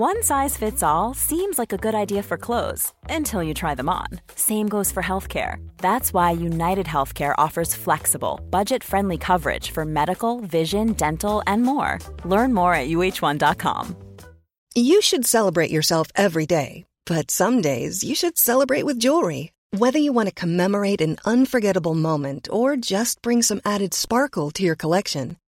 One size fits all seems like a good idea for clothes until you try them on. Same goes for healthcare. That's why United Healthcare offers flexible, budget friendly coverage for medical, vision, dental, and more. Learn more at uh1.com. You should celebrate yourself every day, but some days you should celebrate with jewelry. Whether you want to commemorate an unforgettable moment or just bring some added sparkle to your collection,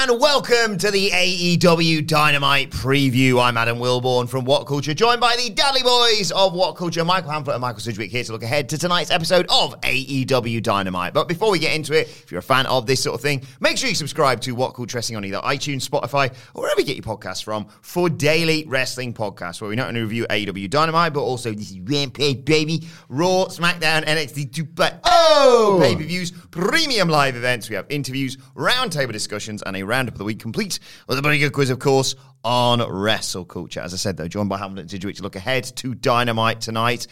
and welcome to the AEW Dynamite preview. I'm Adam Wilborn from What Culture, joined by the Dally Boys of What Culture, Michael Hamflett and Michael Sidgwick here to look ahead to tonight's episode of AEW Dynamite. But before we get into it, if you're a fan of this sort of thing, make sure you subscribe to What Culture Wrestling on either iTunes, Spotify, or wherever you get your podcasts from for daily wrestling podcasts, where we not only review AEW Dynamite, but also this is Rampage, baby, Raw, SmackDown, NXT 2, but oh, pay-per-views, premium live events. We have interviews, roundtable discussions, and a roundup of the week complete with a pretty good quiz, of course, on wrestle culture. As I said, though, joined by Hamilton Sidgwick to look ahead to Dynamite tonight.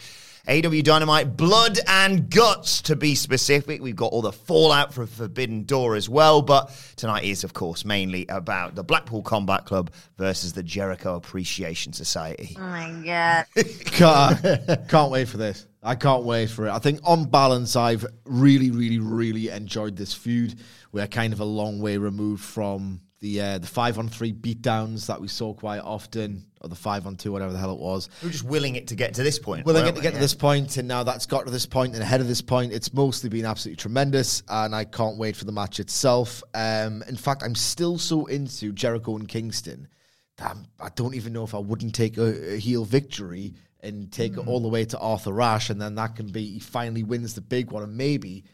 AEW Dynamite, blood and guts to be specific. We've got all the fallout from Forbidden Door as well, but tonight is, of course, mainly about the Blackpool Combat Club versus the Jericho Appreciation Society. Oh my god. can't, can't wait for this. I can't wait for it. I think on balance, I've really, really, really enjoyed this feud. We're kind of a long way removed from the uh, the five on three beatdowns that we saw quite often, or the five on two, whatever the hell it was. We're just willing it to get to this point. Willing it to we? get to this point, and now that's got to this point and ahead of this point. It's mostly been absolutely tremendous, and I can't wait for the match itself. Um, in fact, I'm still so into Jericho and Kingston that I'm, I don't even know if I wouldn't take a, a heel victory and take it all the way to Arthur Ashe, and then that can be he finally wins the big one, and maybe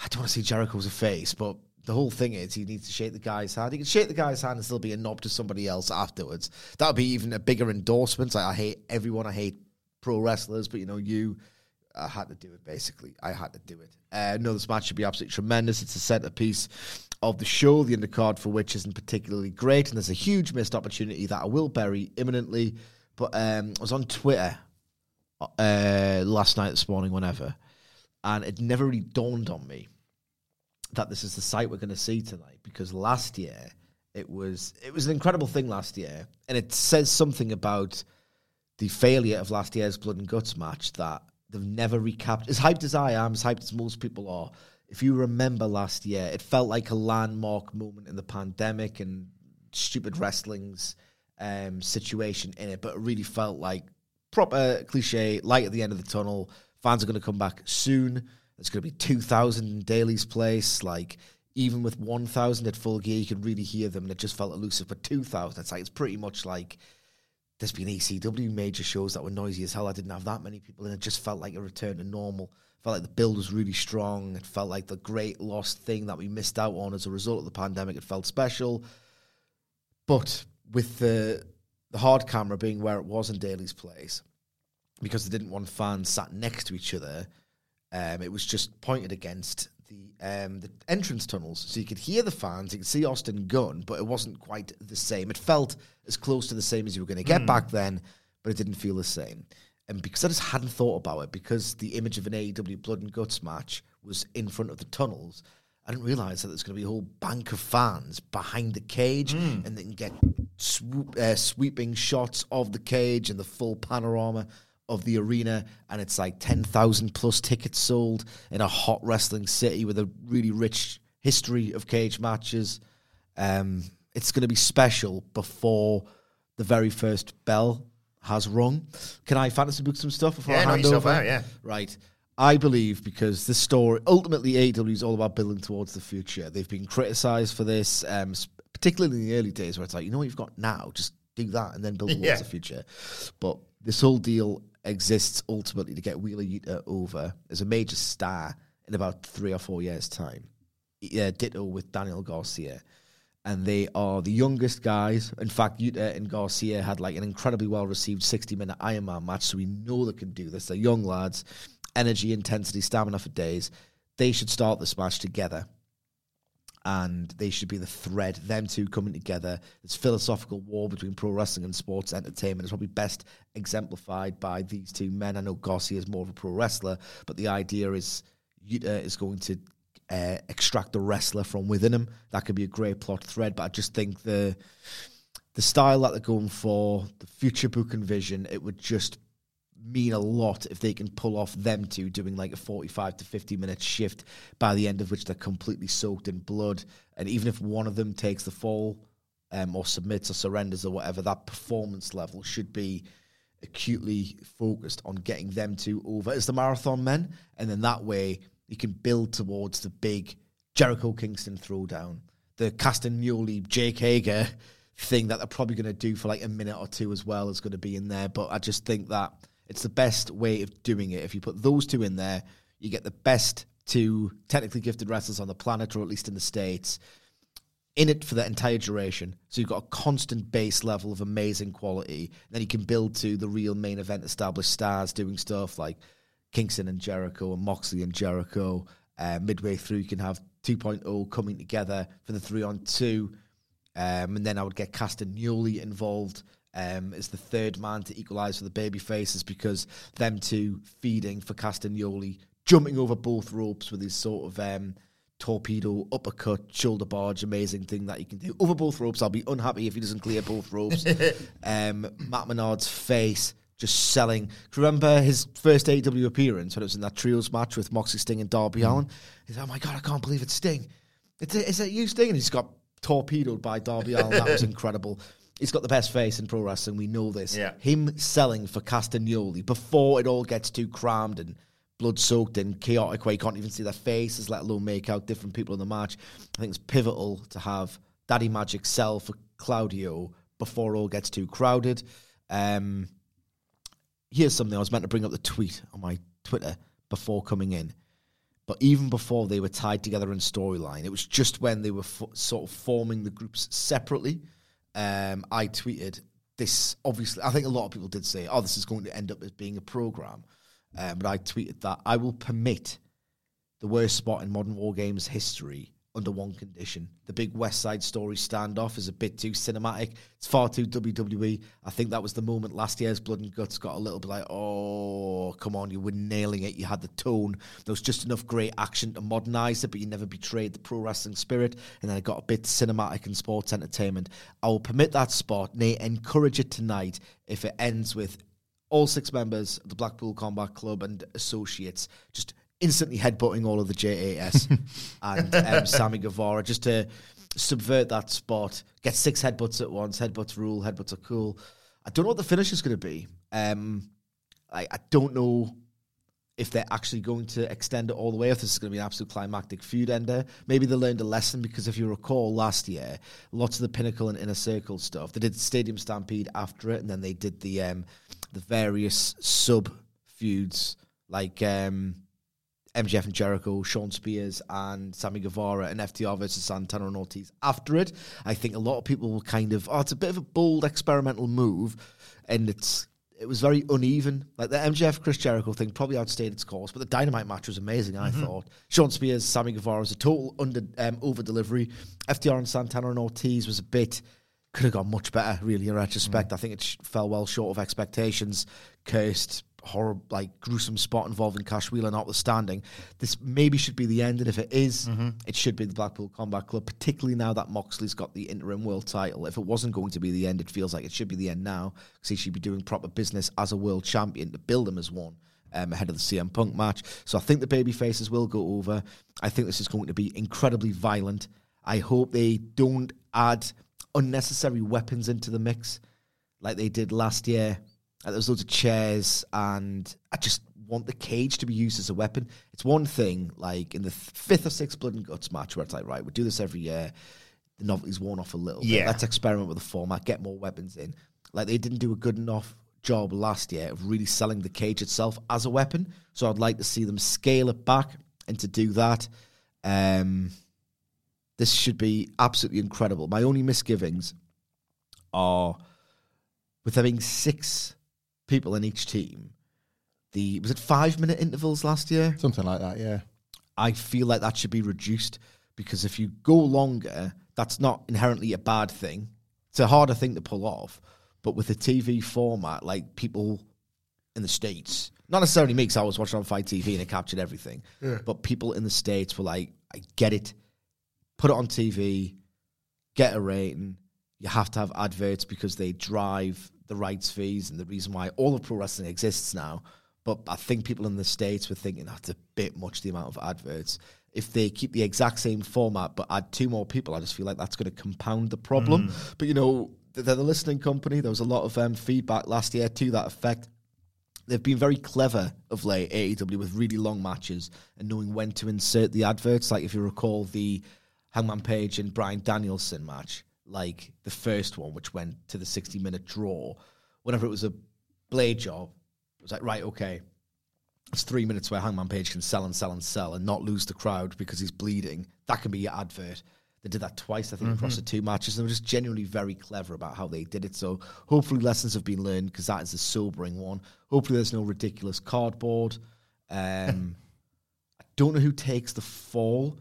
I don't want to say Jericho's a face, but the whole thing is he needs to shake the guy's hand. He can shake the guy's hand and still be a knob to somebody else afterwards. That would be even a bigger endorsement. Like, I hate everyone. I hate pro wrestlers, but you know, you, I had to do it basically. I had to do it. Uh, no, this match should be absolutely tremendous. It's a centerpiece of the show, the undercard for which isn't particularly great, and there's a huge missed opportunity that I will bury imminently. But um, I was on Twitter uh, last night, this morning, whenever, and it never really dawned on me that this is the site we're going to see tonight because last year it was it was an incredible thing last year, and it says something about the failure of last year's blood and guts match that they've never recapped. As hyped as I am, as hyped as most people are, if you remember last year, it felt like a landmark moment in the pandemic and stupid wrestling's um, situation in it, but it really felt like proper cliche, light at the end of the tunnel. Fans are going to come back soon. There's going to be 2,000 in Daily's Place. Like, even with 1,000 at full gear, you could really hear them, and it just felt elusive. But 2,000, it's like, it's pretty much like there's been ECW major shows that were noisy as hell. I didn't have that many people, and it just felt like a return to normal. Felt like the build was really strong. It felt like the great lost thing that we missed out on as a result of the pandemic. It felt special. But with the the hard camera being where it was in Daily's Place, because they didn't want fans sat next to each other, um, it was just pointed against the um, the entrance tunnels, so you could hear the fans, you could see Austin Gunn, but it wasn't quite the same. It felt as close to the same as you were going to get back then, but it didn't feel the same. And because I just hadn't thought about it, because the image of an AEW Blood and Guts match was in front of the tunnels, I didn't realize that there's going to be a whole bank of fans behind the cage, and they can get swoop, uh, sweeping shots of the cage and the full panorama of the arena. And it's like 10,000 plus tickets sold in a hot wrestling city with a really rich history of cage matches. Um, it's going to be special before the very first bell has rung. Can I fantasy book some stuff before Yeah, I hand over? out, yeah. Right. I believe because this story ultimately AEW is all about building towards the future. They've been criticised for this, um, particularly in the early days, where it's like you know what you've got now, just do that and then build towards Yeah. the future. But this whole deal exists ultimately to get Wheeler Yuta over as a major star in about three or four years' time. Yeah, uh, ditto with Daniel Garcia. and they are the youngest guys. In fact, Yuta and Garcia had like an incredibly well received 60 minute Ironman match, so we know they can do this. They're young lads, energy, intensity, stamina for days. They should start this match together. And they should be the thread, them two coming together. This philosophical war between pro wrestling and sports entertainment is probably best exemplified by these two men. I know Garcia is more of a pro wrestler, but the idea is Yuta is going to uh, extract the wrestler from within him. That could be a great plot thread, but I just think the the style that they're going for, the future book and vision, it would just mean a lot if they can pull off them two doing like a 45 to 50 minute shift by the end of which they're completely soaked in blood. And even if one of them takes the fall um, or submits or surrenders or whatever, that performance level should be acutely focused on getting them two over as the marathon men. And then that way you can build towards the big Jericho Kingston throwdown, the Castagnoli Jake Hager thing that they're probably going to do for like a minute or two as well is going to be in there. But I just think that it's the best way of doing it. If you put those two in there, you get the best two technically gifted wrestlers on the planet, or at least in the States, in it for the entire duration. So you've got a constant base level of amazing quality. Then you can build to the real main event established stars doing stuff like Kingston and Jericho and Moxley and Jericho. Uh, midway through, you can have 2.0 coming together for the three on two. Um, and then I would get Castagnoli involved um, as the third man to equalise for the baby faces because them two feeding for Castagnoli, jumping over both ropes with his sort of um, torpedo, uppercut, shoulder barge, amazing thing that he can do. Over both ropes, I'll be unhappy if he doesn't clear both ropes. um, Matt Menard's face just selling. Remember his first AEW appearance when it was in that trios match with Moxie Sting and Darby mm. Allin? He's like, oh my God, I can't believe it's Sting. It's, is it you, Sting? And he's got torpedoed by Darby Allin. That was incredible. He's got the best face in pro wrestling. We know this. Yeah. Him selling for Castagnoli before it all gets too crammed and blood soaked and chaotic, where you can't even see their faces, let alone make out different people in the match. I think it's pivotal to have Daddy Magic sell for Claudio before it all gets too crowded. Um, here's something I was meant to bring up the tweet on my Twitter before coming in. But even before they were tied together in storyline, it was just when they were sort of forming the groups separately. Um, I tweeted this. Obviously, I think a lot of people did say, "Oh, this is going to end up as being a program." Um, but I tweeted that I will permit the worst spot in modern war games history under one condition. The big West Side Story standoff is a bit too cinematic. It's far too WWE. I think that was the moment last year's Blood and Guts got a little bit like, oh, come on, you were nailing it. You had the tone. There was just enough great action to modernize it, but you never betrayed the pro wrestling spirit. And then it got a bit cinematic and sports entertainment. I will permit that spot, nay, encourage it tonight if it ends with all six members of the Blackpool Combat Club and associates just instantly headbutting all of the JAS and um, Sammy Guevara just to subvert that spot, get six headbutts at once. Headbutts rule, headbutts are cool. I don't know what the finish is going to be. Um, I, I don't know if they're actually going to extend it all the way, if this is going to be an absolute climactic feud ender. Maybe they learned a lesson because if you recall last year, lots of the pinnacle and inner circle stuff, they did Stadium Stampede after it, and then they did the um, the various sub feuds like um, MJF and Jericho, Shawn Spears and Sammy Guevara and FTR versus Santana and Ortiz after it. I think a lot of people will kind of, oh, it's a bit of a bold experimental move, and it's it was very uneven. Like the MJF Chris Jericho thing probably outstayed its course, but the Dynamite match was amazing. I mm-hmm. thought Shawn Spears, Sammy Guevara was a total under um, over delivery. FTR and Santana and Ortiz was a bit could have gone much better, really, in retrospect. Mm. I think it sh- fell well short of expectations. Cursed horror, like gruesome spot involving Cash Wheeler notwithstanding, this maybe should be the end. And if it is, mm-hmm. it should be the Blackpool Combat Club, particularly now that Moxley's got the interim world title. If it wasn't going to be the end, it feels like it should be the end now because he should be doing proper business as a world champion to build him as one. Um, ahead of the CM Punk match. So I think the baby faces will go over. I think this is going to be incredibly violent. I hope they don't add unnecessary weapons into the mix like they did last year uh, there's loads of chairs, and I just want the cage to be used as a weapon. It's one thing, like in the fifth or sixth Blood and Guts match, where it's like, right, we do this every year. The novelty's worn off a little bit. Yeah. Let's experiment with the format, get more weapons in. Like they didn't do a good enough job last year of really selling the cage itself as a weapon. So I'd like to see them scale it back and to do that. Um, This should be absolutely incredible. My only misgivings are with there being six people in each team. The was it five minute intervals last year? Something like that, yeah. I feel like that should be reduced because if you go longer, that's not inherently a bad thing. It's a harder thing to pull off. But with the TV format, like people in the States, not necessarily me because I was watching on FITE TV and it captured everything, but people in the States were like, I get it, put it on TV, get a rating. You have to have adverts because they drive the rights fees and the reason why all of pro wrestling exists now. But I think people in the States were thinking that's a bit much the amount of adverts. If they keep the exact same format but add two more people, I just feel like that's going to compound the problem. But you know, they're the listening company. There was a lot of um, feedback last year to that effect. They've been very clever of late, AEW, with really long matches and knowing when to insert the adverts. Like if you recall the Hangman Page and Bryan Danielson match, like the first one, which went to the 60 minute draw, whenever it was a blade job, it was like, right, okay, it's three minutes where Hangman Page can sell and sell and sell and not lose the crowd because he's bleeding. That can be your advert. They did that twice, I think, across the two matches. They were just genuinely very clever about how they did it. So hopefully lessons have been learned because that is a sobering one. Hopefully there's no ridiculous cardboard. Um, I don't know who takes the fall,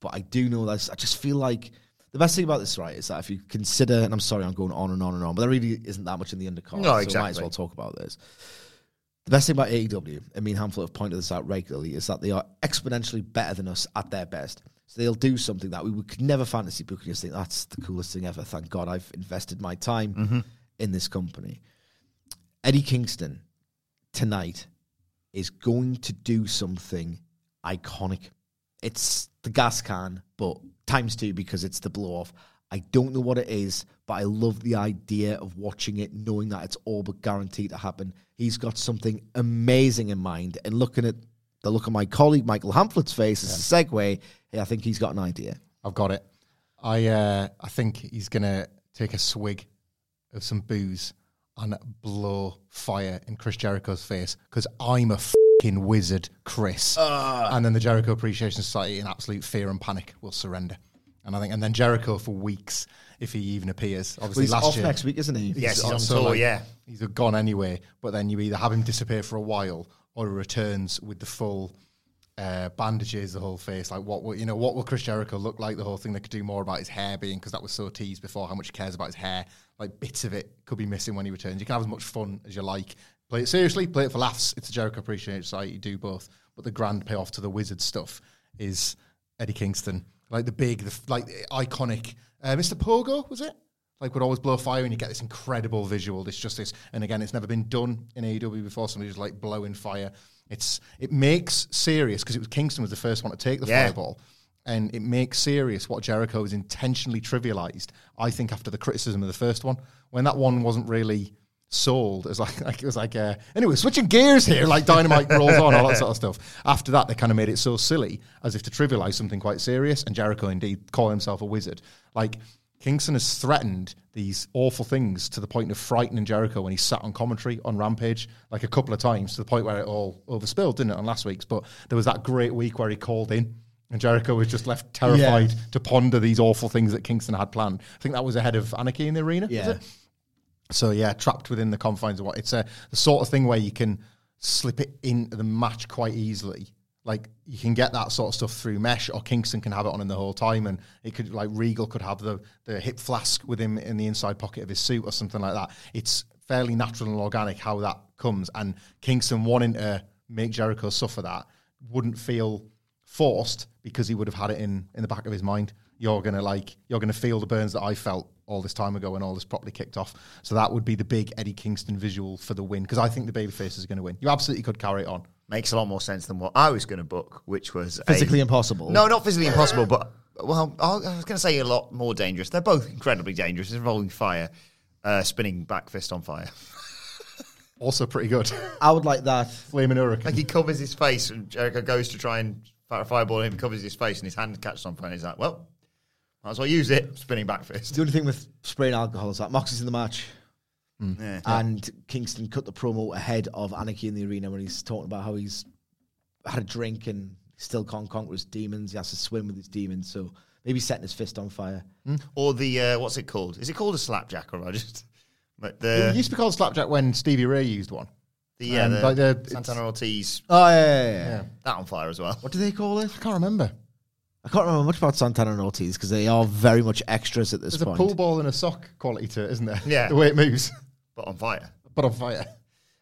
but I do know that I just feel like the best thing about this, right, is that if you consider, and I'm sorry, I'm going on and on and on, but there really isn't that much in the undercard. No, So I might as well talk about this. The best thing about AEW, I mean, Handful have pointed this out regularly, is that they are exponentially better than us at their best. So they'll do something that we would, could never fantasy book and just think, that's the coolest thing ever. Thank God I've invested my time mm-hmm. in this company. Eddie Kingston tonight is going to do something iconic. It's the gas can, but times two because it's the blow off. I don't know what it is, but I love the idea of watching it, knowing that it's all but guaranteed to happen. He's got something amazing in mind, and looking at the look of my colleague Michael Hamflett's face as a segue, hey, I think he's got an idea. I've got it. I uh, I think he's gonna take a swig of some booze and blow fire in Chris Jericho's face because I'm a fucking wizard, Chris. and then the Jericho Appreciation Society, in absolute fear and panic, will surrender. And I think, and then Jericho for weeks, if he even appears. Well, Obviously, he's last off year, next week, isn't he? Yes, he's on so, tour, like, yeah. he's gone anyway. But then you either have him disappear for a while, or he returns with the full uh, bandages, the whole face. Like what will you know? What will Chris Jericho look like? The whole thing. They could do more about his hair being because that was so teased before. How much he cares about his hair? Like bits of it could be missing when he returns. You can have as much fun as you like. Play it seriously, play it for laughs. It's a Jericho Appreciation Society. You do both, but the grand payoff to the wizard stuff is Eddie Kingston, like the big, the, like the iconic uh, Mr. Pogo was it? like would always blow fire and you get this incredible visual. It's just this, and again, it's never been done in AEW before. Somebody just like blowing fire. It's it makes serious because it was Kingston was the first one to take the Yeah. fireball, and it makes serious what Jericho has intentionally trivialized. I think after the criticism of the first one, when that one wasn't really sold as like, like it was like uh, anyway switching gears here like dynamite rolls on all that sort of stuff after that they kind of made it so silly as if to trivialize something quite serious and jericho indeed call himself a wizard like kingston has threatened these awful things to the point of frightening jericho when he sat on commentary on rampage like a couple of times to the point where it all overspilled didn't it on last week's but there was that great week where he called in and Jericho was just left terrified to ponder these awful things that Kingston had planned. I think that was ahead of Anarchy in the arena. Yeah. So yeah, trapped within the confines of what it's a the sort of thing where you can slip it into the match quite easily. Like you can get that sort of stuff through mesh, or Kingston can have it on in the whole time, and it could like Regal could have the the hip flask with him in the inside pocket of his suit or something like that. It's fairly natural and organic how that comes, and Kingston wanting to make Jericho suffer that wouldn't feel forced because he would have had it in in the back of his mind. You're gonna like you're gonna feel the burns that I felt all this time ago when all this properly kicked off. So that would be the big Eddie Kingston visual for the win because I think the babyface is going to win. You absolutely could carry it on. Makes a lot more sense than what I was going to book, which was a- Physically impossible. No, not physically impossible, but well, I was going to say a lot more dangerous. They're both incredibly dangerous, involving fire, uh, spinning back fist on fire. Also pretty good. I would like that. Flaming Hurricane. Like he covers his face, and Jericho goes to try and fire a fireball him, covers his face, and his hand catches on fire. And he's like, "Well, might as well use it." Spinning back fist. The only thing with spraying alcohol is that Moxie's in the match. Yeah. And Kingston cut the promo ahead of Anarchy in the arena when he's talking about how he's had a drink and still can't conquer his demons. He has to swim with his demons. So maybe setting his fist on fire. Or the uh, what's it called? Is it called a slapjack or I just? But it the used to be called slapjack when Stevie Ray used one. the, yeah, um, the, like the- Santana Ortiz Oh yeah, yeah, yeah. Yeah. that on fire as well. What do they call it? I can't remember. I can't remember much about Santana and Ortiz because they are very much extras at this There's point. a pool ball and a sock quality to it, isn't there? Yeah. the way it moves, But on fire. but on fire.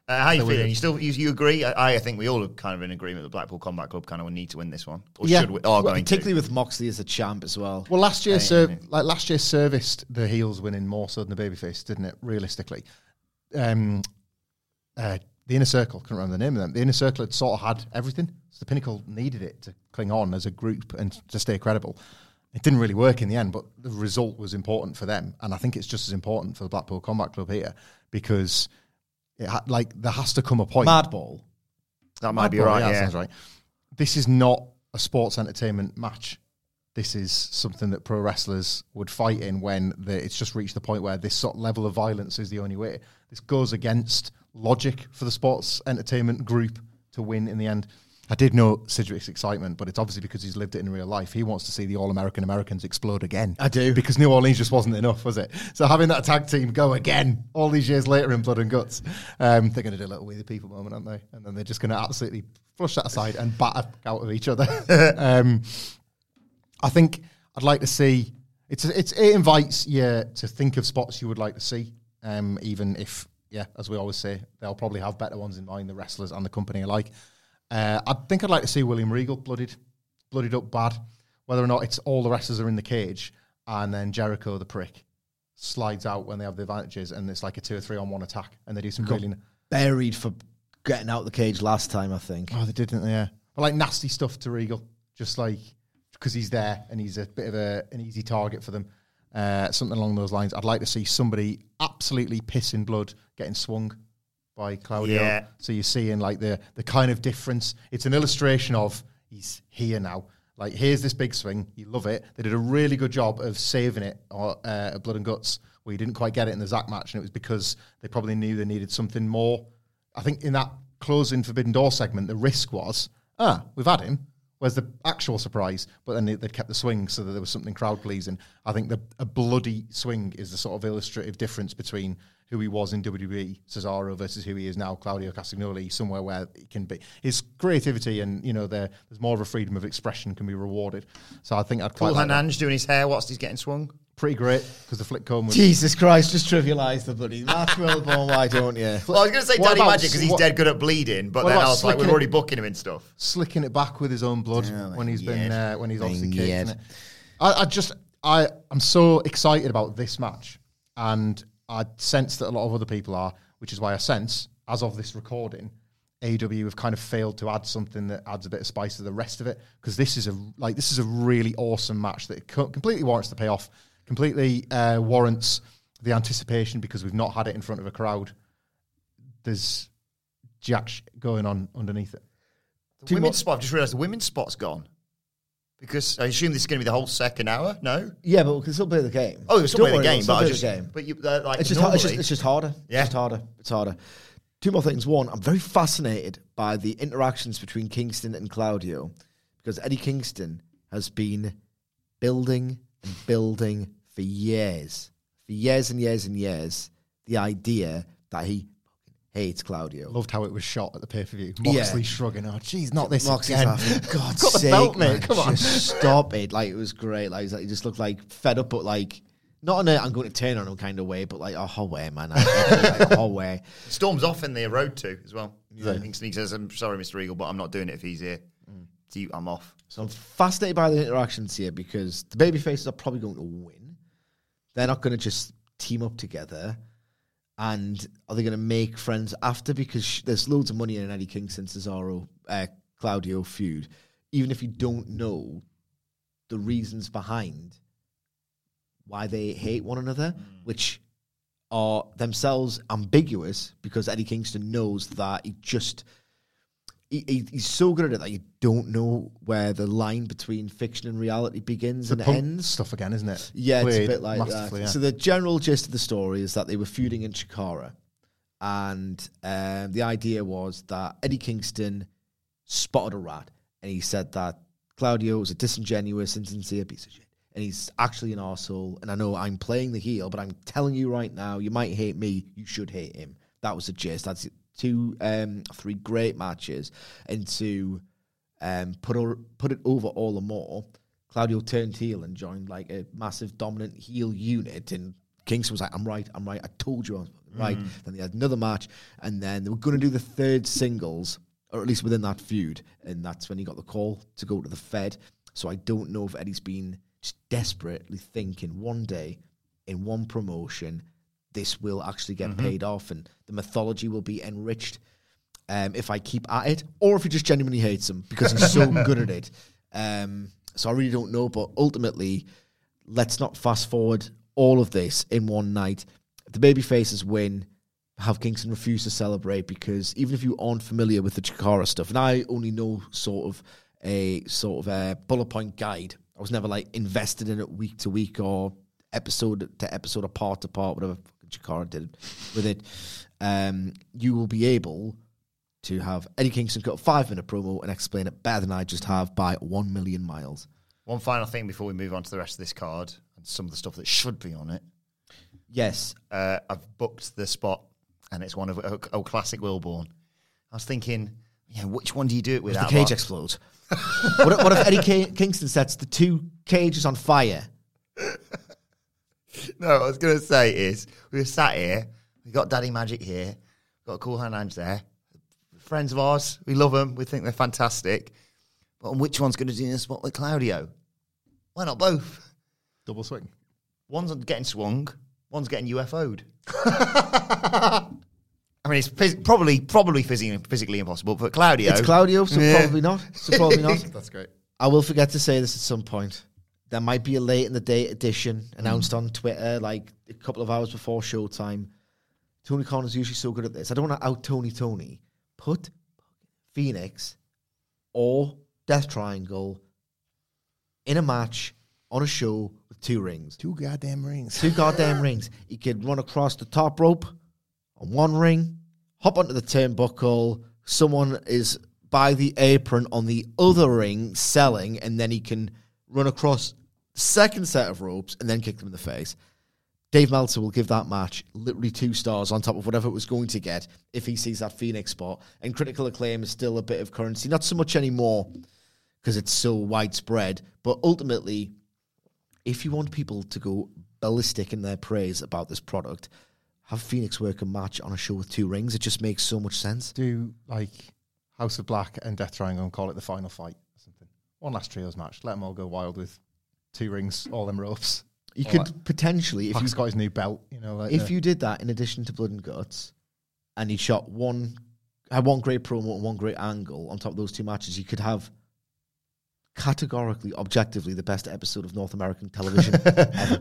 Uh, how you So feeling? You still you, you agree? I, I think we all are kind of in agreement. The Blackpool Combat Club kind of need to win this one, or Yeah. should we? Are Well, going particularly to. with Moxley as a champ as well. Well, last year, Yeah, ser- yeah, yeah. like last year, serviced the heels winning more so than the babyface, didn't it? Realistically, um, uh, the inner circle couldn't remember the name of them. The inner circle had sort of had everything. So the pinnacle needed it to cling on as a group and to stay credible. It didn't really work in the end, but the result was important for them, and I think it's just as important for the Blackpool Combat Club here because, it ha- like, there has to come a point. Madball. That might be right. that Yeah, sounds right. This is not a sports entertainment match. This is something that pro wrestlers would fight in when the, it's just reached the point where this sort of level of violence is the only way. This goes against logic for the sports entertainment group to win in the end. I did know Sidgwick's excitement, but it's obviously because he's lived it in real life. He wants to see the All American Americans explode again. I do. Because New Orleans just wasn't enough, was it? So having that tag team go again all these years later in Blood and Guts, um, they're going to do a little We the People moment, aren't they? And then they're just going to absolutely flush that aside and batter out of each other. um, I think I'd like to see it's it's it invites you to think of spots you would like to see, um, even if yeah, as we always say, they'll probably have better ones in mind, the wrestlers and the company alike. Uh, I think I'd like to see William Regal bloodied, bloodied up bad. Whether or not it's all the wrestlers are in the cage and then Jericho the prick slides out when they have the advantages and it's like a two or three on one attack and they do some really Buried for getting out the cage last time, I think. Oh, they did, didn't? Yeah. But like nasty stuff to Regal, just like because he's there and he's a bit of a, an easy target for them. Uh, something along those lines. I'd like to see somebody absolutely pissing blood getting swung by Claudio. Yeah. So you're seeing like the the kind of difference. It's an illustration of he's here now. Like here's this big swing. You love it. They did a really good job of saving it uh, Blood and Guts. Where you didn't quite get it in the Zack match, and it was because they probably knew they needed something more. I think in that closing Forbidden Door segment, the risk was, ah, we've had him. Where's the actual surprise? But then they, they'd kept the swing so that there was something crowd pleasing. I think the a bloody swing is the sort of illustrative difference between who he was in WWE, Cesaro, versus who he is now, Claudio Castagnoli, somewhere where he can be. His creativity and, you know, there, there's more of a freedom of expression can be rewarded. So I think I'd quite Paul like doing his hair whilst he's getting swung. Pretty great, because the flick comb was... Jesus Christ, just trivialise the bloody match, Wilborn, why don't you? Well, I was going to say What Danny about Magic because he's what- dead good at bleeding, but what then I about was like, we're slicking it- already booking him and stuff. slicking it back with his own blood Oh, when he's been yeah. uh, when he's obviously My kicked. God. innit? I, I just I I'm so excited about this match, and I sense that a lot of other people are, which is why I sense as of this recording, AEW have kind of failed to add something that adds a bit of spice to the rest of it because this is a like this is a really awesome match that co- completely warrants the payoff, completely uh, warrants the anticipation because we've not had it in front of a crowd. There's jack sh- going on underneath it. The women's spot, I've just realised the women's spot's gone. Because I assume this is going to be the whole second hour. No? Yeah, but we can still play the game. Oh, we're still Don't playing the worry, game, we'll but I just. play the game. But you, uh, like, It's just, hard, it's, just, it's just harder. Yeah. It's just harder. It's harder. Two more things. One, I'm very fascinated by the interactions between Kingston and Claudio because Eddie Kingston has been building and building for years, for years and years and years, the idea that he hates Claudio. Loved how it was shot at the pay per view. Yeah. Shrugging. Oh, geez, not this Moxley's again. laughing, God's Got the sake, belt, mate, man, come on." stop it. Like it was great. Like he just looked like fed up, but like not in a I'm going to turn on him kind of way, but like a whole way, man. like, a whole way. Storm's off in the road too, as well. Kingston he says, I'm sorry, Mr. Regal, but I'm not doing it if he's here. Mm. So you- I'm off. So I'm fascinated by the interactions here because the baby faces are probably going to win. They're not going to just team up together. And are they going to make friends after? Because sh- there's loads of money in an Eddie Kingston Cesaro uh, Claudio feud. Even if you don't know the reasons behind why they hate one another, which are themselves ambiguous because Eddie Kingston knows that he just he, he- he's so good at it that you don't know where the line between fiction and reality begins The and ends. stuff again, isn't it? Yeah, it's a bit like that. yeah. So the general gist of the story is that they were feuding in Chikara, and um, the idea was that Eddie Kingston spotted a rat, and he said that Claudio was a disingenuous, insincere piece of shit. and he's actually an arsehole. And I know I'm playing the heel, but I'm telling you right now, you might hate me, you should hate him. That was the gist. That's two, um, three great matches, and to um, put o- put it over all the more. Claudio turned heel and joined like a massive dominant heel unit, and Kingston was like, "I'm right, I'm right. I told you I was right." Then they had another match, and then they were going to do the third singles, or at least within that feud, and that's when he got the call to go to the Fed. So I don't know if Eddie's been just desperately thinking one day in one promotion, this will actually get paid off, and the mythology will be enriched um, if I keep at it, or if he just genuinely hates him because he's so good at it. Um, so I really don't know, but ultimately, let's not fast forward all of this in one night. If the baby faces win, have Kingston refuse to celebrate because even if you aren't familiar with the Chikara stuff, and I only know sort of a sort of a bullet point guide, I was never like invested in it week to week or episode to episode or part to part, whatever Chikara did with it. Um, you will be able to have Eddie Kingston cut a five minute promo and explain it better than I just have by one million miles. One final thing before we move on to the rest of this card and some of the stuff that should be on it. Yes, Uh, I've booked the spot, and it's one of oh, oh, classic Wilborn. I was thinking, yeah, which one do you do it with? the cage explodes. what, if, what if Eddie Ki- Kingston sets the two cages on fire? No, what I was going to say is we were sat here, we got Daddy Magic here, got a cool hand Ange there, friends of ours, we love them, we think they're fantastic. But which one's going to do the spot with Claudio? Why not both? Double swing. One's getting swung, one's getting UFO'd. I mean, it's phys- probably probably physically, physically impossible, but Claudio. It's Claudio, so Yeah. probably not. So probably not. That's great. I will forget to say this at some point. There might be a late in the day edition announced mm. on Twitter, like a couple of hours before showtime. Tony Khan is usually so good at this. I don't want to out Tony Tony. Put Fenix or Death Triangle in a match on a show with two rings. Two goddamn rings. Two goddamn rings. He could run across the top rope on one ring, hop onto the turnbuckle. Someone is by the apron on the other ring selling, and then he can run across second set of ropes and then kick them in the face. Dave Meltzer will give that match literally two stars on top of whatever it was going to get if he sees that Fenix spot. And critical acclaim is still a bit of currency, not so much anymore because it's so widespread, but ultimately, if you want people to go ballistic in their praise about this product, have Fenix work a match on a show with two rings. It just makes so much sense. Do like House of Black and Death Triangle and call it the final fight or something. One last trios match. Let them all go wild with two rings, all them ropes. You All could potentially, if you Pac's got his new belt. You know, like if the- you did that in addition to Blood and Guts, and he shot one, had one great promo and one great angle on top of those two matches, you could have categorically, objectively, the best episode of North American television ever.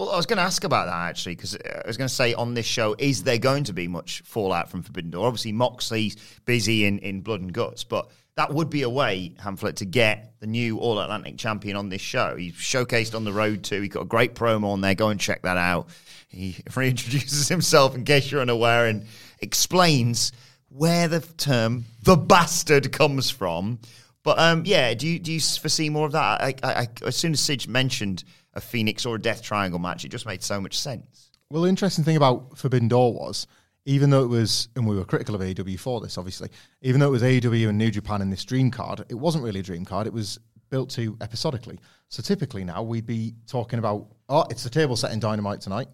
Well, I was going to ask about that actually, because I was going to say on this show, is there going to be much fallout from Forbidden Door? Obviously, Moxley's busy in, in Blood and Guts, but that would be a way, Hamflett, to get the new All Atlantic champion on this show. He's showcased on the road too. He got a great promo on there. Go and check that out. He reintroduces himself, in case you're unaware, and explains where the term "the bastard" comes from. But um, yeah, do you do you foresee more of that? I, I, I, as soon as Sige mentioned a Fenix or a Death Triangle match, it just made so much sense. Well, the interesting thing about Forbidden Door was, even though it was, and we were critical of AEW for this, obviously, even though it was AEW and New Japan in this dream card, it wasn't really a dream card. It was built to episodically. So typically now we'd be talking about, oh, it's the table set in Dynamite tonight.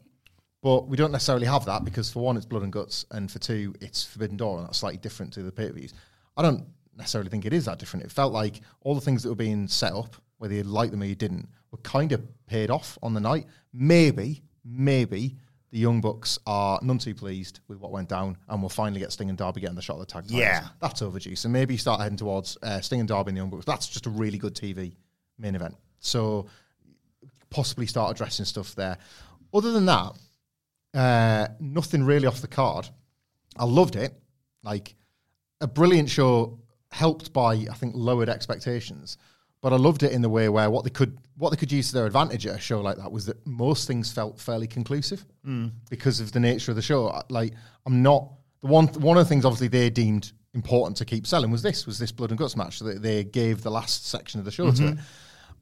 But we don't necessarily have that because for one, it's Blood and Guts, and for two, it's Forbidden Door, and that's slightly different to the pay per views. I don't necessarily think it is that different. It felt like all the things that were being set up, whether you liked them or you didn't, were kind of paid off on the night. Maybe, maybe the Young Bucks are none too pleased with what went down, and we'll finally get Sting and Darby getting the shot of the tag titles. Yeah. that's overdue. So maybe you start heading towards uh, Sting and Darby and the Young Bucks. That's just a really good TV main event. So possibly start addressing stuff there. Other than that, uh, nothing really off the card. I loved it. Like a brilliant show, helped by I think lowered expectations. But I loved it in the way where what they could what they could use to their advantage at a show like that was that most things felt fairly conclusive hmm. because of the nature of the show. Like I'm not the one one of the things obviously they deemed important to keep selling was this was this blood and guts match. So they, gave the last section of the show to mm-hmm. it.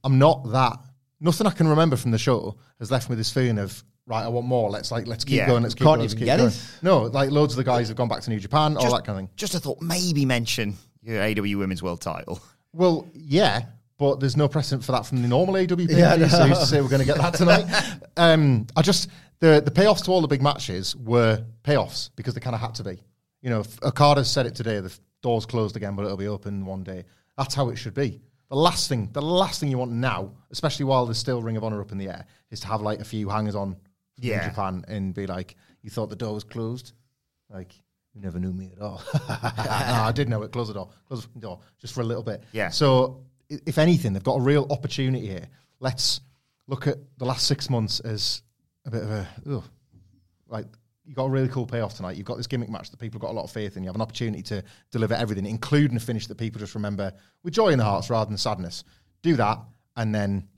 I'm not that. Nothing I can remember from the show has left me this feeling of right. I want more. Let's like let's keep Yeah. going. Let's keep Can't going. Let's even keep get going. it. No, like loads of the guys have gone back to New Japan, all that kind of thing. Just a thought, maybe mention your AEW Women's World Title. Well, yeah, but there's no precedent for that from the normal AWP. Yeah, I so who's to say we're going to get that tonight? um, I just the the payoffs to all the big matches were payoffs because they kind of had to be. You know, if- Okada said it today. The doors closed again, but it'll be open one day. That's how it should be. The last thing, the last thing you want now, especially while there's still Ring of Honor up in the air, is to have like a few hangers on Yeah. Japan and be like, "You thought the door was closed, like." You never knew me at all. no, I did know it. Close the door. Close the door. Just for a little bit. Yeah. So, if anything, they've got a real opportunity here. Let's look at the last six months as a bit of a, ugh, like, you got a really cool payoff tonight. You've got this gimmick match that people have got a lot of faith in. You have an opportunity to deliver everything, including a finish that people just remember with joy in their hearts rather than sadness. Do that, and then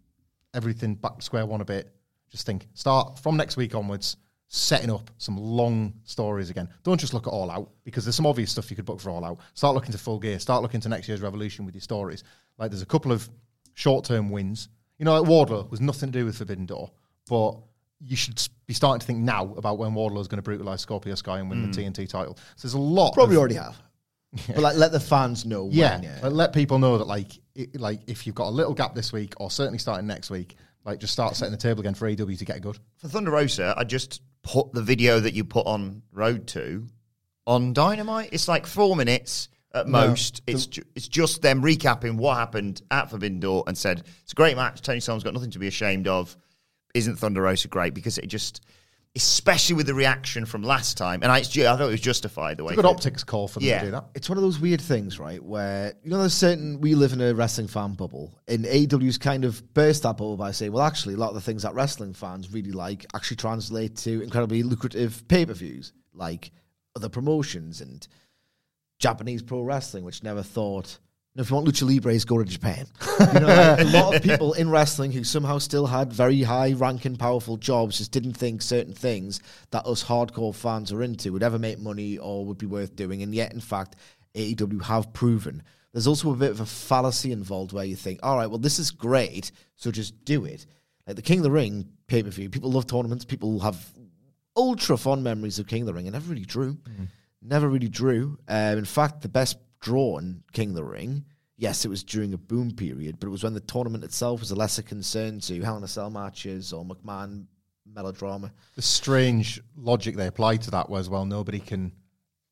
everything back to square one a bit. Just think, start from next week onwards, setting up some long stories again. Don't just look at All Out because there's some obvious stuff you could book for All Out. Start looking to Full Gear. Start looking to next year's Revolution with your stories. Like there's a couple of short term wins. You know, like Wardlow was nothing to do with Forbidden Door, but you should be starting to think now about when Wardlow is going to brutalize Scorpio Sky and win the mm. TNT title. So there's a lot. Probably of- already have. But like, let the fans know. yeah, when, yeah. Like, let people know that like it, like if you've got a little gap this week or certainly starting next week, like just start setting the table again for AEW to get good. For Thunder Rosa, I just put the video that you put on Road to on Dynamite. It's like four minutes at most. It's ju- it's just them recapping what happened at Forbidden Door and said it's a great match. Toni Storm's got nothing to be ashamed of. Isn't Thunder Rosa great? Because it just, especially with the reaction from last time, and I, I thought it was justified the way. It's a good optics call for them Yeah. to do that. it's one of those weird things, right? Where you know, there's certain we live in a wrestling fan bubble, and AEW's kind of burst that bubble by saying, well, actually, a lot of the things that wrestling fans really like actually translate to incredibly lucrative pay per views, like other promotions and Japanese pro wrestling, which never thought. "No, If you want lucha libres, go to Japan. You know, like, a lot of people in wrestling who somehow still had very high ranking, powerful jobs just didn't think certain things that us hardcore fans are into would ever make money or would be worth doing. And yet, in fact, AEW have proven. There's also a bit of a fallacy involved where you think, all right, well, this is great, so just do it. Like the King of the Ring pay per view, people love tournaments, people have ultra fond memories of King of the Ring, and never really drew. Mm-hmm. Never really drew. Um, in fact, the best draw in King of the Ring, yes, it was during a boom period, but it was when the tournament itself was a lesser concern to Hell in a Cell matches or McMahon melodrama. The strange logic they applied to that was well, nobody can,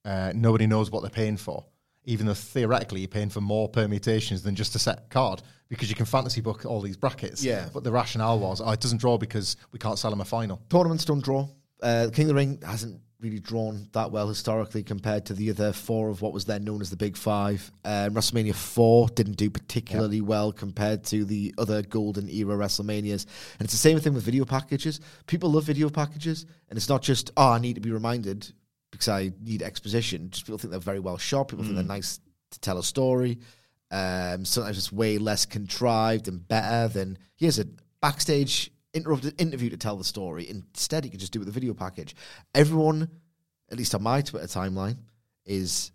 uh, nobody knows what they're paying for, even though theoretically you're paying for more permutations than just a set card because you can fantasy book all these brackets. Yeah. But the rationale was, oh, it doesn't draw because we can't sell them a final. Tournaments don't draw. Uh, King of the Ring hasn't really drawn that well historically compared to the other four of what was then known as the Big Five. Uh, WrestleMania 4 didn't do particularly well compared to the other golden era WrestleManias. And it's the same thing with video packages. People love video packages, and it's not just, oh, I need to be reminded because I need exposition. Just people think they're very well shot, people think they're nice to tell a story. Um, sometimes it's way less contrived and better than here's a backstage interrupted interview to tell the story. Instead, you can just do it with a video package. Everyone, at least on my Twitter timeline, is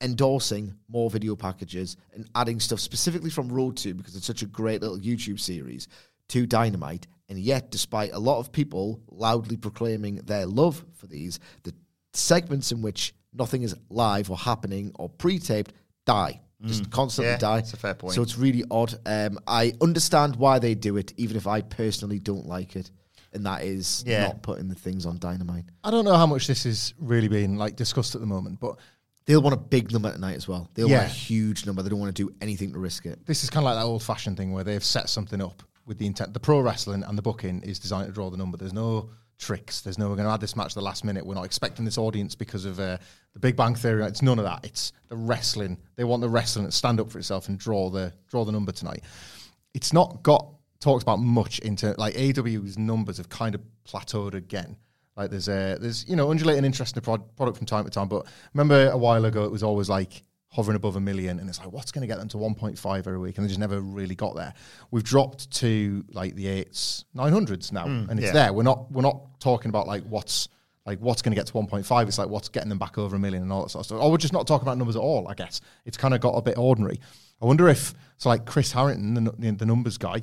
endorsing more video packages and adding stuff specifically from Road to because it's such a great little YouTube series to Dynamite. And yet, despite a lot of people loudly proclaiming their love for these, the segments in which nothing is live or happening or pre-taped die. Just constantly Mm. Yeah, die. that's a fair point. So it's really odd. Um, I understand why they do it, even if I personally don't like it. And that is Yeah. not putting the things on Dynamite. I don't know how much this is really being like discussed at the moment, but They'll want a big number tonight as well. They'll Yeah. want a huge number. They don't want to do anything to risk it. this is kind of like that old fashioned thing where they've set something up with the intent. The pro wrestling and the booking is designed to draw the number. There's no tricks. There's no we're going to add this match at the last minute. We're not expecting this audience because of uh, the Big Bang Theory. It's none of that. It's the wrestling. They want the wrestling to stand up for itself and draw the draw the number tonight. It's not got talked about much into like AEW's numbers have kind of plateaued again. Like there's a there's you know undulating interest in the prod, product from time to time, but remember a while ago it was always like hovering above a million, and it's like what's going to get them to 1.5 every week, and they just never really got there. We've dropped to like the eights, 900s now, hmm, and it's yeah. there. We're not we're not talking about like what's like what's going to get to 1.5. It's like what's getting them back over a million and all that sort of stuff. Or we're just not talking about numbers at all. I guess it's kind of got a bit ordinary. I wonder if so like Chris Harrington, the, the numbers guy,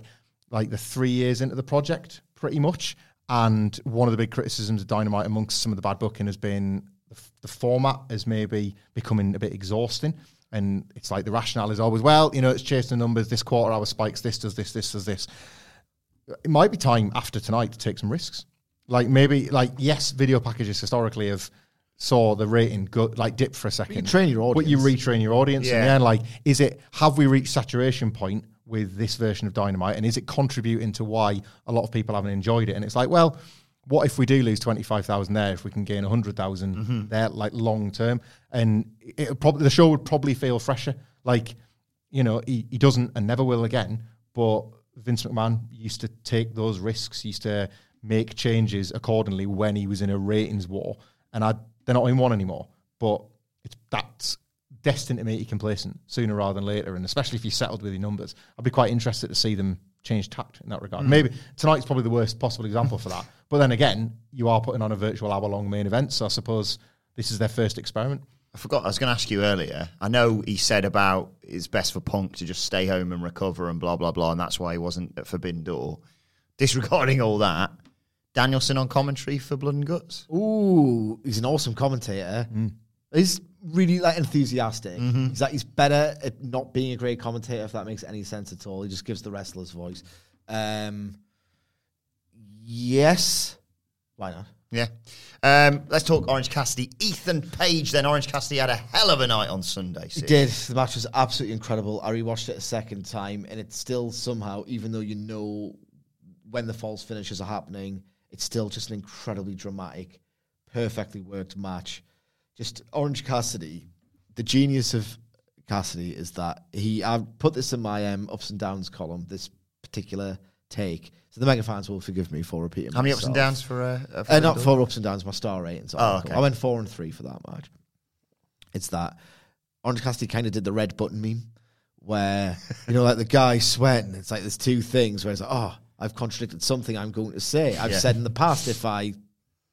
like the three years into the project, pretty much. And one of the big criticisms of Dynamite amongst some of the bad booking has been the, the format is maybe becoming a bit exhausting. And it's like the rationale is always, well, you know, it's chasing the numbers. This quarter hour spikes. This does this. This does this. It might be time after tonight to take some risks. Like maybe, like yes, video packages historically have saw the rating go like dip for a second. train your audience. but you retrain your audience. Yeah. And then, like, is it have we reached saturation point with this version of Dynamite, and is it contributing to why a lot of people haven't enjoyed it? And it's like, well, what if we do lose twenty five thousand there? If we can gain hundred mm-hmm. there, like long term, and it probably the show would probably feel fresher. Like, you know, he, he doesn't and never will again. But Vince McMahon used to take those risks. Used to make changes accordingly when he was in a ratings war, and I they're not in one anymore. But it's that's destined to make you complacent sooner rather than later, and especially if you settled with your numbers. I'd be quite interested to see them change tact in that regard. Mm. Maybe tonight's probably the worst possible example for that. But then again, you are putting on a virtual hour long main event, so I suppose this is their first experiment. I forgot. I was going to ask you earlier. I know he said about it's best for Punk to just stay home and recover and blah blah blah, and that's why he wasn't at Forbidden Door. Disregarding all that, Danielson on commentary for Blood and Guts. Ooh, he's an awesome commentator. He's really like enthusiastic. He's like he's better at not being a great commentator if that makes any sense at all. He just gives the wrestler's voice. Um, yes, why not? Yeah. Um, let's talk Orange Cassidy. Ethan Page. Then Orange Cassidy had a hell of a night on Sunday. Sid. did. The match was absolutely incredible. I rewatched it a second time, and it's still somehow, even though you know when the false finishes are happening, it's still just an incredibly dramatic, perfectly worked match. Just Orange Cassidy, the genius of Cassidy is that he. I put this in my um, ups and downs column. This particular take, so the mega fans will forgive me for repeating. How many ups and downs for uh, a? Uh, not four ups and downs. My star ratings. Oh, okay. I went four and three for that match. It's that Orange Cassidy kind of did the red button meme, where you know, like the guy sweating. It's like there's two things where it's like, oh, I've contradicted something I'm going to say. I've Yeah. said in the past if I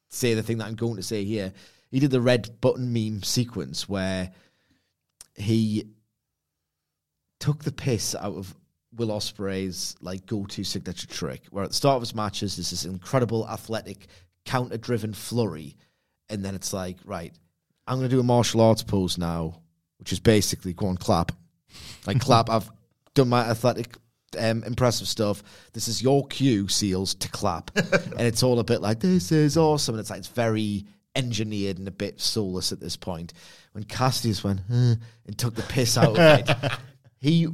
say the thing that I'm going to say here. He did the red button meme sequence where he took the piss out of Will Ospreay's like go-to signature trick, where at the start of his matches there's this incredible athletic counter-driven flurry, and then it's like, right, I'm going to do a martial arts pose now, which is basically go on clap, like clap. I've done my athletic. Um, impressive stuff. This is your cue, Seals, to clap, and it's all a bit like this is awesome, and it's like it's very engineered and a bit soulless at this point. When Cassidy just went "Huh," and took the piss out of it, he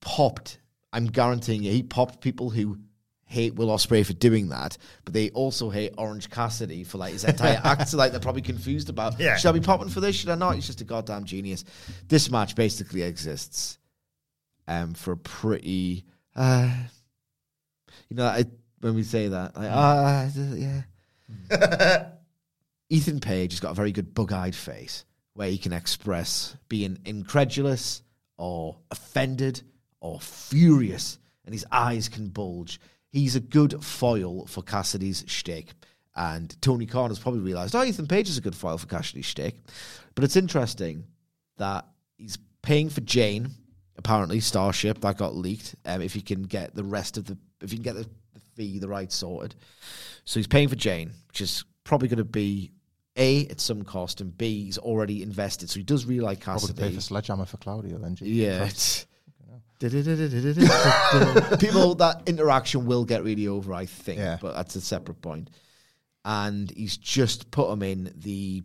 popped. I'm guaranteeing you, he popped people who hate Will Ospreay for doing that, but they also hate Orange Cassidy for like his entire act. So like they're probably confused about. Yeah. Should I be popping for this? Should I not? He's just a goddamn genius. This match basically exists um, for a pretty. Uh, you know, I, when we say that, like, ah, yeah. Ethan Page has got a very good bug-eyed face where he can express being incredulous or offended or furious, and his eyes can bulge. He's a good foil for Cassidy's shtick. And Tony Khan has probably realised, oh, Ethan Page is a good foil for Cassidy's shtick. But it's interesting that he's paying for Jane, apparently, Starship, that got leaked, um, if he can get the rest of the, if he can get the, the fee, the right sorted. So he's paying for Jane, which is probably going to be A, at some cost, and B, he's already invested. So he does really like Probably Cassidy. pay for Sledgehammer for Claudio then. Yeah. It's- People, that interaction will get really over, I think, Yeah. but that's a separate point. And he's just put him in the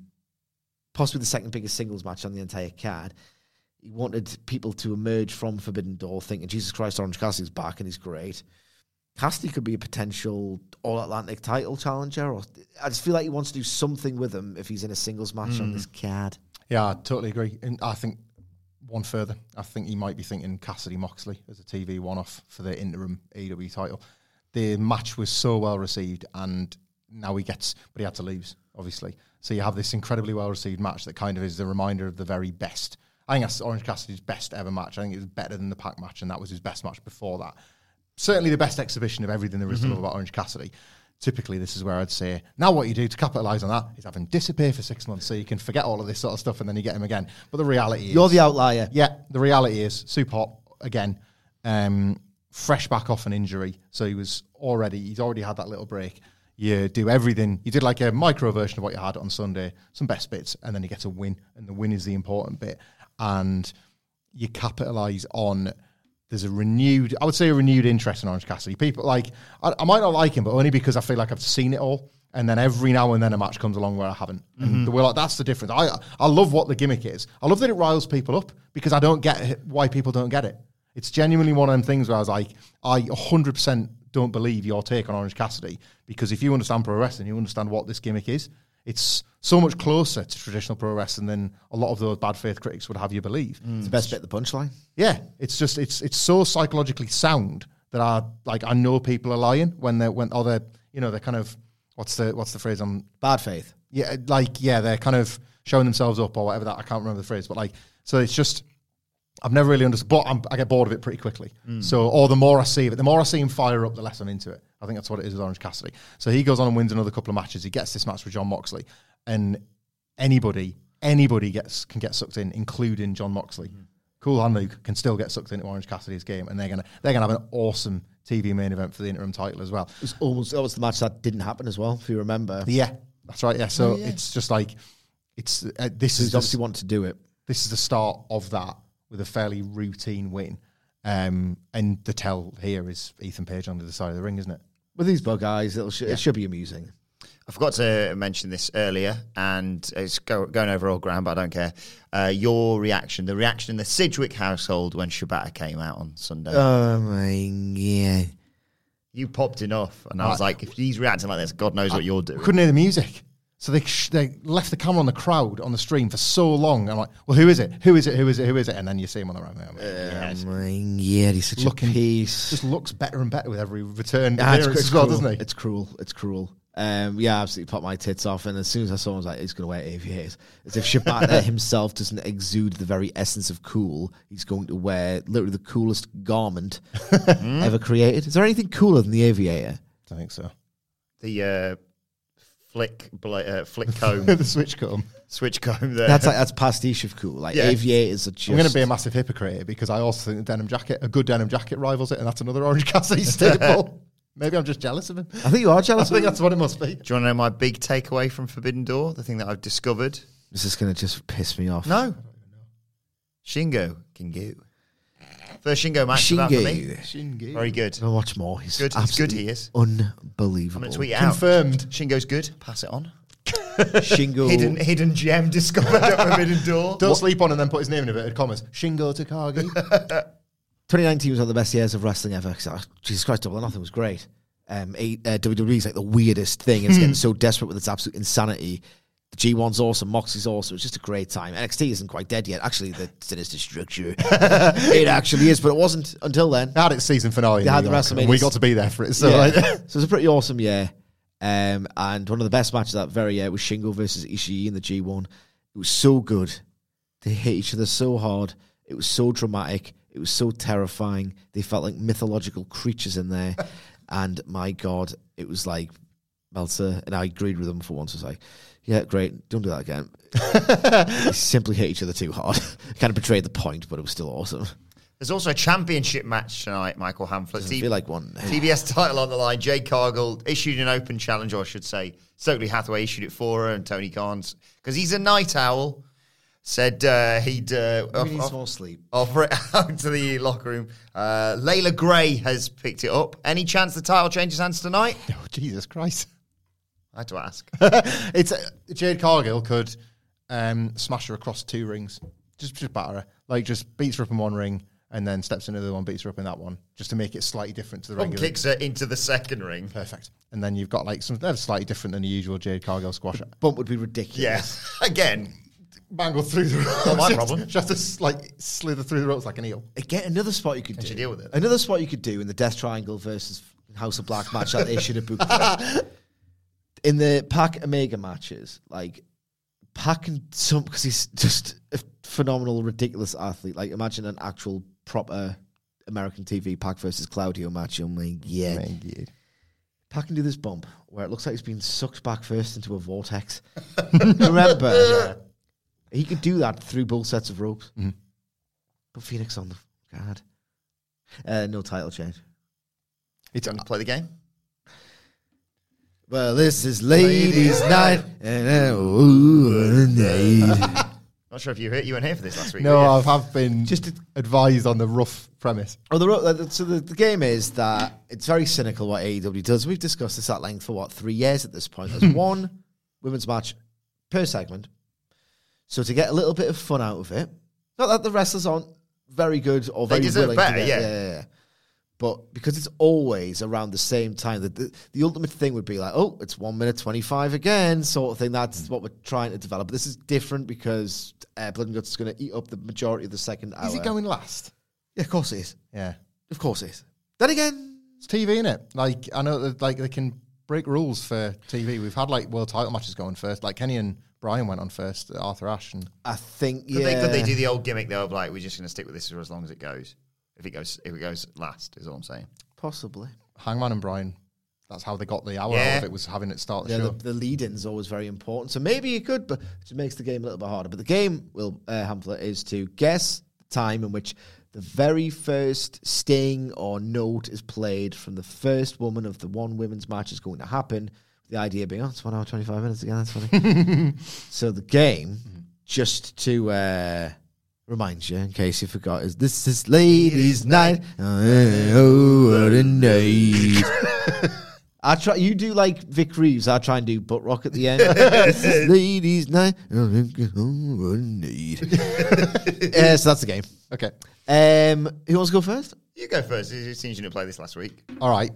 possibly the second biggest singles match on the entire card. He wanted people to emerge from Forbidden Door thinking, Jesus Christ, Orange Cassidy's back and he's great. Cassidy could be a potential All Atlantic title challenger. Or I just feel like he wants to do something with him if he's in a singles match on hmm. this card. Yeah, I totally agree. And I think one further, I think he might be thinking Cassidy Moxley as a TV one off for the interim AEW title. The match was so well received, and now he gets, but he had to lose, obviously. So you have this incredibly well received match that kind of is the reminder of the very best. I think that's Orange Cassidy's best ever match. I think it was better than the Pac match, and that was his best match before that. Certainly the best exhibition of everything there is to mm-hmm. love about Orange Cassidy. Typically, this is where I'd say, now what you do to capitalise on that is have him disappear for six months so you can forget all of this sort of stuff and then you get him again. But the reality is. You're the outlier. Yeah, the reality is super hot again. Um, fresh back off an injury, so he was already he's already had that little break. You do everything. You did like a micro version of what you had on Sunday, some best bits, and then you get a win, and the win is the important bit. And you capitalise on. There's a renewed, I would say, a renewed interest in Orange Cassidy. People like I, I might not like him, but only because I feel like I've seen it all. And then every now and then a match comes along where I haven't. And mm-hmm. we're like, that's the difference. I I love what the gimmick is. I love that it riles people up because I don't get why people don't get it. It's genuinely one of them things where I was like, I 100% don't believe your take on Orange Cassidy because if you understand pro wrestling, you understand what this gimmick is. It's so much closer to traditional pro wrestling than a lot of those bad faith critics would have you believe. Mm. It's the best bit of the punchline. Yeah, it's just it's it's so psychologically sound that I like I know people are lying when they're when or they're you know they're kind of what's the what's the phrase on Bad faith. yeah like yeah they're kind of showing themselves up or whatever that I can't remember the phrase but like so it's just I've never really understood but I'm, I get bored of it pretty quickly. So or the more I see of it the more I see him fire up the less I'm into it. I think that's what it is with Orange Cassidy. So he goes on and wins another couple of matches. He gets this match with Jon Moxley. And anybody anybody gets can get sucked in including Jon Moxley. Cool Hand Luke can still get sucked into Orange Cassidy's game, and they're gonna they're gonna have an awesome TV main event for the interim title as well. It was almost that was the match that didn't happen as well, if you remember. Yeah, that's right. Yeah, so it's just like it's uh, this He's is obviously want to do it. this is the start of that with a fairly routine win, um, and the tell here is Ethan Page on the other side of the ring, isn't it? With these bug eyes, it'll sh- it should be amusing. I forgot to mention this earlier, and it's go, going over old ground, but I don't care. Uh, your reaction, the reaction in the Sidgwick household when Shibata came out on Sunday. Oh my god! you popped enough, and I was I- like, if he's reacting like this, God knows what you're doing. Couldn't hear the music. So they sh- they left the camera on the crowd on the stream for so long. I'm like, well, who is it? Who is it? Who is it? Who is it? And then you see him on the right. I'm like, yes. Oh my god! He's such Looking- a piece. Just looks better and better with every return Ah, it's, appearance it's as well, cruel. doesn't he? It's cruel. It's cruel. Um, yeah, absolutely popped my tits off. And as soon as I saw him, I was like, he's going to wear aviators. As if Shibata himself doesn't exude the very essence of cool, he's going to wear literally the coolest garment ever created. Is there anything cooler than the aviator? I think so. The uh, flick, bla- uh, flick comb, the switch comb. switch comb there. That's like that's pastiche of cool. Like Yeah. aviators are just. I'm going to be a massive hypocrite here because I also think the denim jacket, a good denim jacket, rivals it, and that's another Orange Cassidy staple. Maybe I'm just jealous of him. I think you are I jealous. think of him. that's what it must be. Do you want to know my big takeaway from Forbidden Door? The thing that I've discovered? This is going to just piss me off. No. Shingo can Kingu. First Shingo match of that for me. Shingo. Very good. I'll watch more. He's Good. He's good, he is. Unbelievable. I'm going to tweet it out. Confirmed. Shingo's good. Pass it on. Shingo. Hidden hidden gem discovered at Forbidden Door. Don't sleep on and then put his name in inverted commas. Shingo Takagi. 2019 was one of the best years of wrestling ever. 'cause, uh, Jesus Christ, Double or Nothing was great. Um, eight, uh, WWE is like the weirdest thing. It's getting so desperate with its absolute insanity. The G1's awesome. Moxie's awesome. It's just a great time. NXT isn't quite dead yet. Actually, the sinister structure. it actually is, but it wasn't until then. They had its season finale. in They New had the York, WrestleMania. We got to be there for it. So Yeah. like, so it was a pretty awesome year. Um, and one of the best matches that very year was Shingo versus Ishii in the G1. It was so good. They hit each other so hard. It was so dramatic. It was so terrifying. They felt like mythological creatures in there. and my God, it was like Meltzer, and I agreed with him for once. I was like, "Yeah, great, don't do that again." we simply hit each other too hard. kind of betrayed the point, but it was still awesome. There's also a championship match tonight, Michael Hamflett. Doesn't feel like one. TBS title on the line. Jade Cargill issued an open challenge, or I should say, Stokely Hathaway issued it for her, and Tony Khan's, because he's a night owl, said uh, he'd uh, He off- needs off- more sleep. offer it out to the locker room. Uh, Leila Grey has picked it up. Any chance the title changes hands tonight? Oh, Jesus Christ. I had to ask. it's uh, Jade Cargill could um, smash her across two rings, just just batter her, like just beats her up in one ring and then steps into the other one, beats her up in that one, just to make it slightly different to the Bump regular. kicks her into the second ring. Perfect. And then you've got like something that's slightly different than the usual Jade Cargill squash. Bump would be ridiculous. Yes. Again, Mangle through the ropes. Not my problem. Just to like slither through the ropes like an eel. Again, another spot you could do. you deal with it? Another spot you could do in the Death Triangle versus House of Black match that they should have booked. in the Pac Omega matches, like Pac can some because he's just a phenomenal, ridiculous athlete. Like imagine an actual proper American TV Pac versus Claudio match. Oh my yeah. Pac can do this bump where it looks like he's being sucked back first into a vortex. Remember, he could do that through both sets of ropes. But Fenix on the card. Uh, no title change. It's going to play the game? Well, this is ladies' night, and uh, ooh, night. Not sure if you heard, you weren't here for this last week. no. I have been Just just advised on the rough premise. Oh, the, ro- uh, so the, the game is that it's very cynical what AEW does. We've discussed this at length for what three years at this point. There's one women's match per segment. So to get a little bit of fun out of it, not that the wrestlers aren't very good or They very deserve willing better, to get, yeah. yeah. But because it's always around the same time, the, the, the ultimate thing would be like, oh, it's one minute 25 again, sort of thing. That's what we're trying to develop. But this is different because uh, Blood and Guts is going to eat up the majority of the second hour. Is it going last? Yeah, of course it is. Yeah. Of course it is. Then again, It's TV, is it? Like I know that like they can break rules for TV. We've had like world title matches going first. Like Kenny and Brian went on first, Arthur Ashe and I think, Could, yeah. they, could they do the old gimmick though of like we're just going to stick with this for as long as it goes? If it goes, if it goes last, is all I'm saying. Possibly. Hangman and Brian. That's how they got the hour Yeah. out of it was having it start the Yeah, show. the, the lead-in is always very important. So maybe you could, but it makes the game a little bit harder. But the game, will uh, Hamflett, is to guess the time in which the very first sting or note is played from the first woman of the one women's match is going to happen. The idea being, oh, it's one hour, 25 minutes again. That's funny. so the game, just to uh, remind you, in case you forgot, is this is ladies' night. Oh, what a night. I try. You do like Vic Reeves. I try and do butt rock at the end. this is ladies' night. Oh, what a night. uh, so that's the game. okay. Um, who wants to go first? You go first. It seems you didn't play this last week. All right.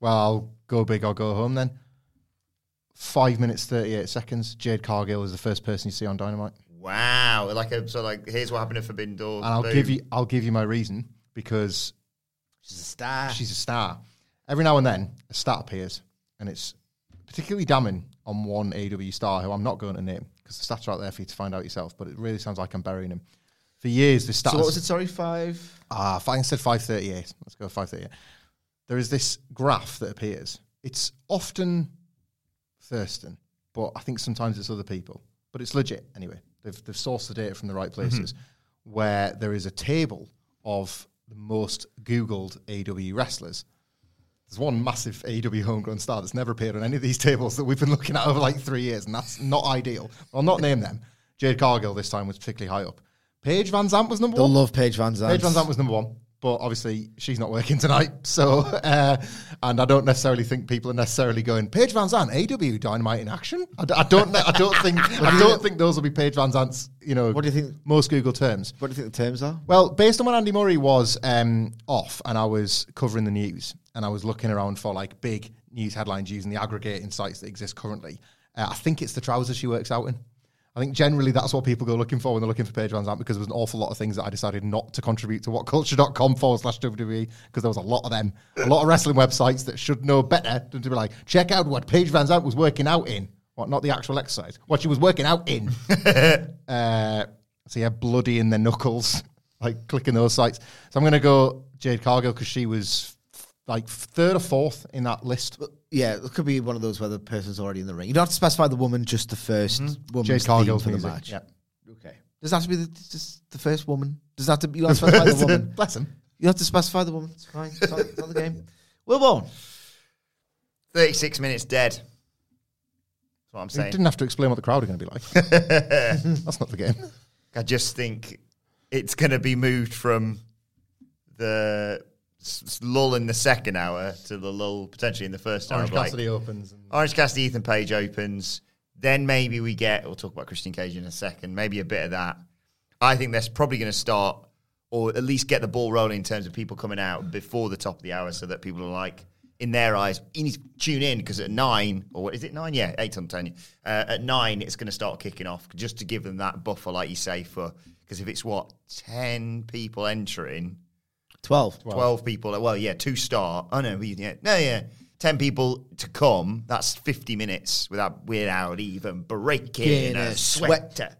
Well, I'll go big or go home then. Five minutes thirty eight seconds. Jade Cargill is the first person you see on Dynamite. Wow, like a so like here's what happened at Forbidden Door. And I'll Boom. give you I'll give you my reason because She's a star. she's a star. Every now and then, a star appears, and it's particularly damning on one AEW star who I'm not going to name because the stats are out there for you to find out yourself. But it really sounds like I'm burying him. For years, the stats. so what was it? Sorry, five. Ah, if I said 538. Let's go 538. There is this graph that appears. It's often Thurston, but I think sometimes it's other people. But it's legit anyway. They've, they've sourced the data from the right mm-hmm. places where there is a table of the most Googled AEW wrestlers. There's one massive AEW homegrown star that's never appeared on any of these tables that we've been looking at over like three years, and that's not ideal. I'll not name them. Jade Cargill this time was particularly high up. Paige VanZant was number They'll one. love Paige VanZant. Paige VanZant was number one, but obviously she's not working tonight. So, uh, and I don't necessarily think people are necessarily going Paige Van Zandt, AEW Dynamite in action. I, d- I don't. I don't think. I don't think those will be Paige VanZant's. You know, What do you think- Most Google terms. What do you think the terms are? Well, based on when Andy Murray was um, off and I was covering the news and I was looking around for like big news headlines using the aggregating sites that exist currently, uh, I think it's the trousers she works out in. I think generally that's what people go looking for when they're looking for Paige VanZant because there was an awful lot of things that I decided not to contribute to whatculture.com forward slash WWE because there was a lot of them, a lot of wrestling websites that should know better than to be like, check out what Paige VanZant was working out in. What, not the actual exercise, what she was working out in. Uh, so yeah, bloody in their knuckles, like clicking those sites. So I'm going to go Jade Cargill because she was like third or fourth in that list. Yeah, it could be one of those where the person's already in the ring. You don't have to specify the woman, just the 1st Mm-hmm. woman's Jade theme Cargill's for the music. match. Yeah. Okay. Does that have to be the, just the first woman? Does that have to be? You don't have to specify the woman. Bless him. You have to specify the woman. It's fine. It's not, it's not the game. Wilborn. 36 minutes dead. That's what I'm You saying. didn't have to explain what the crowd are going to be like. That's not the game. I just think it's going to be moved from the s- s- lull in the second hour to the lull potentially in the first hour. Orange of, like- Cassidy opens. And Orange Cassidy, Ethan Page opens. Then maybe we get, we'll talk about Christian Cage in a second, maybe a bit of that. I think that's probably going to start, or at least get the ball rolling in terms of people coming out before the top of the hour so that people are like, in their eyes, you need to tune in because at nine, or what is it nine? Yeah, eight on Tony. Uh, at nine, it's going to start kicking off just to give them that buffer, like you say, for, because if it's what, 10 people entering, 12. 12 people. Well, yeah, to start. Oh, no, we- yeah, no, yeah. 10 people to come. That's 50 minutes without without even breaking Getting a a sweater.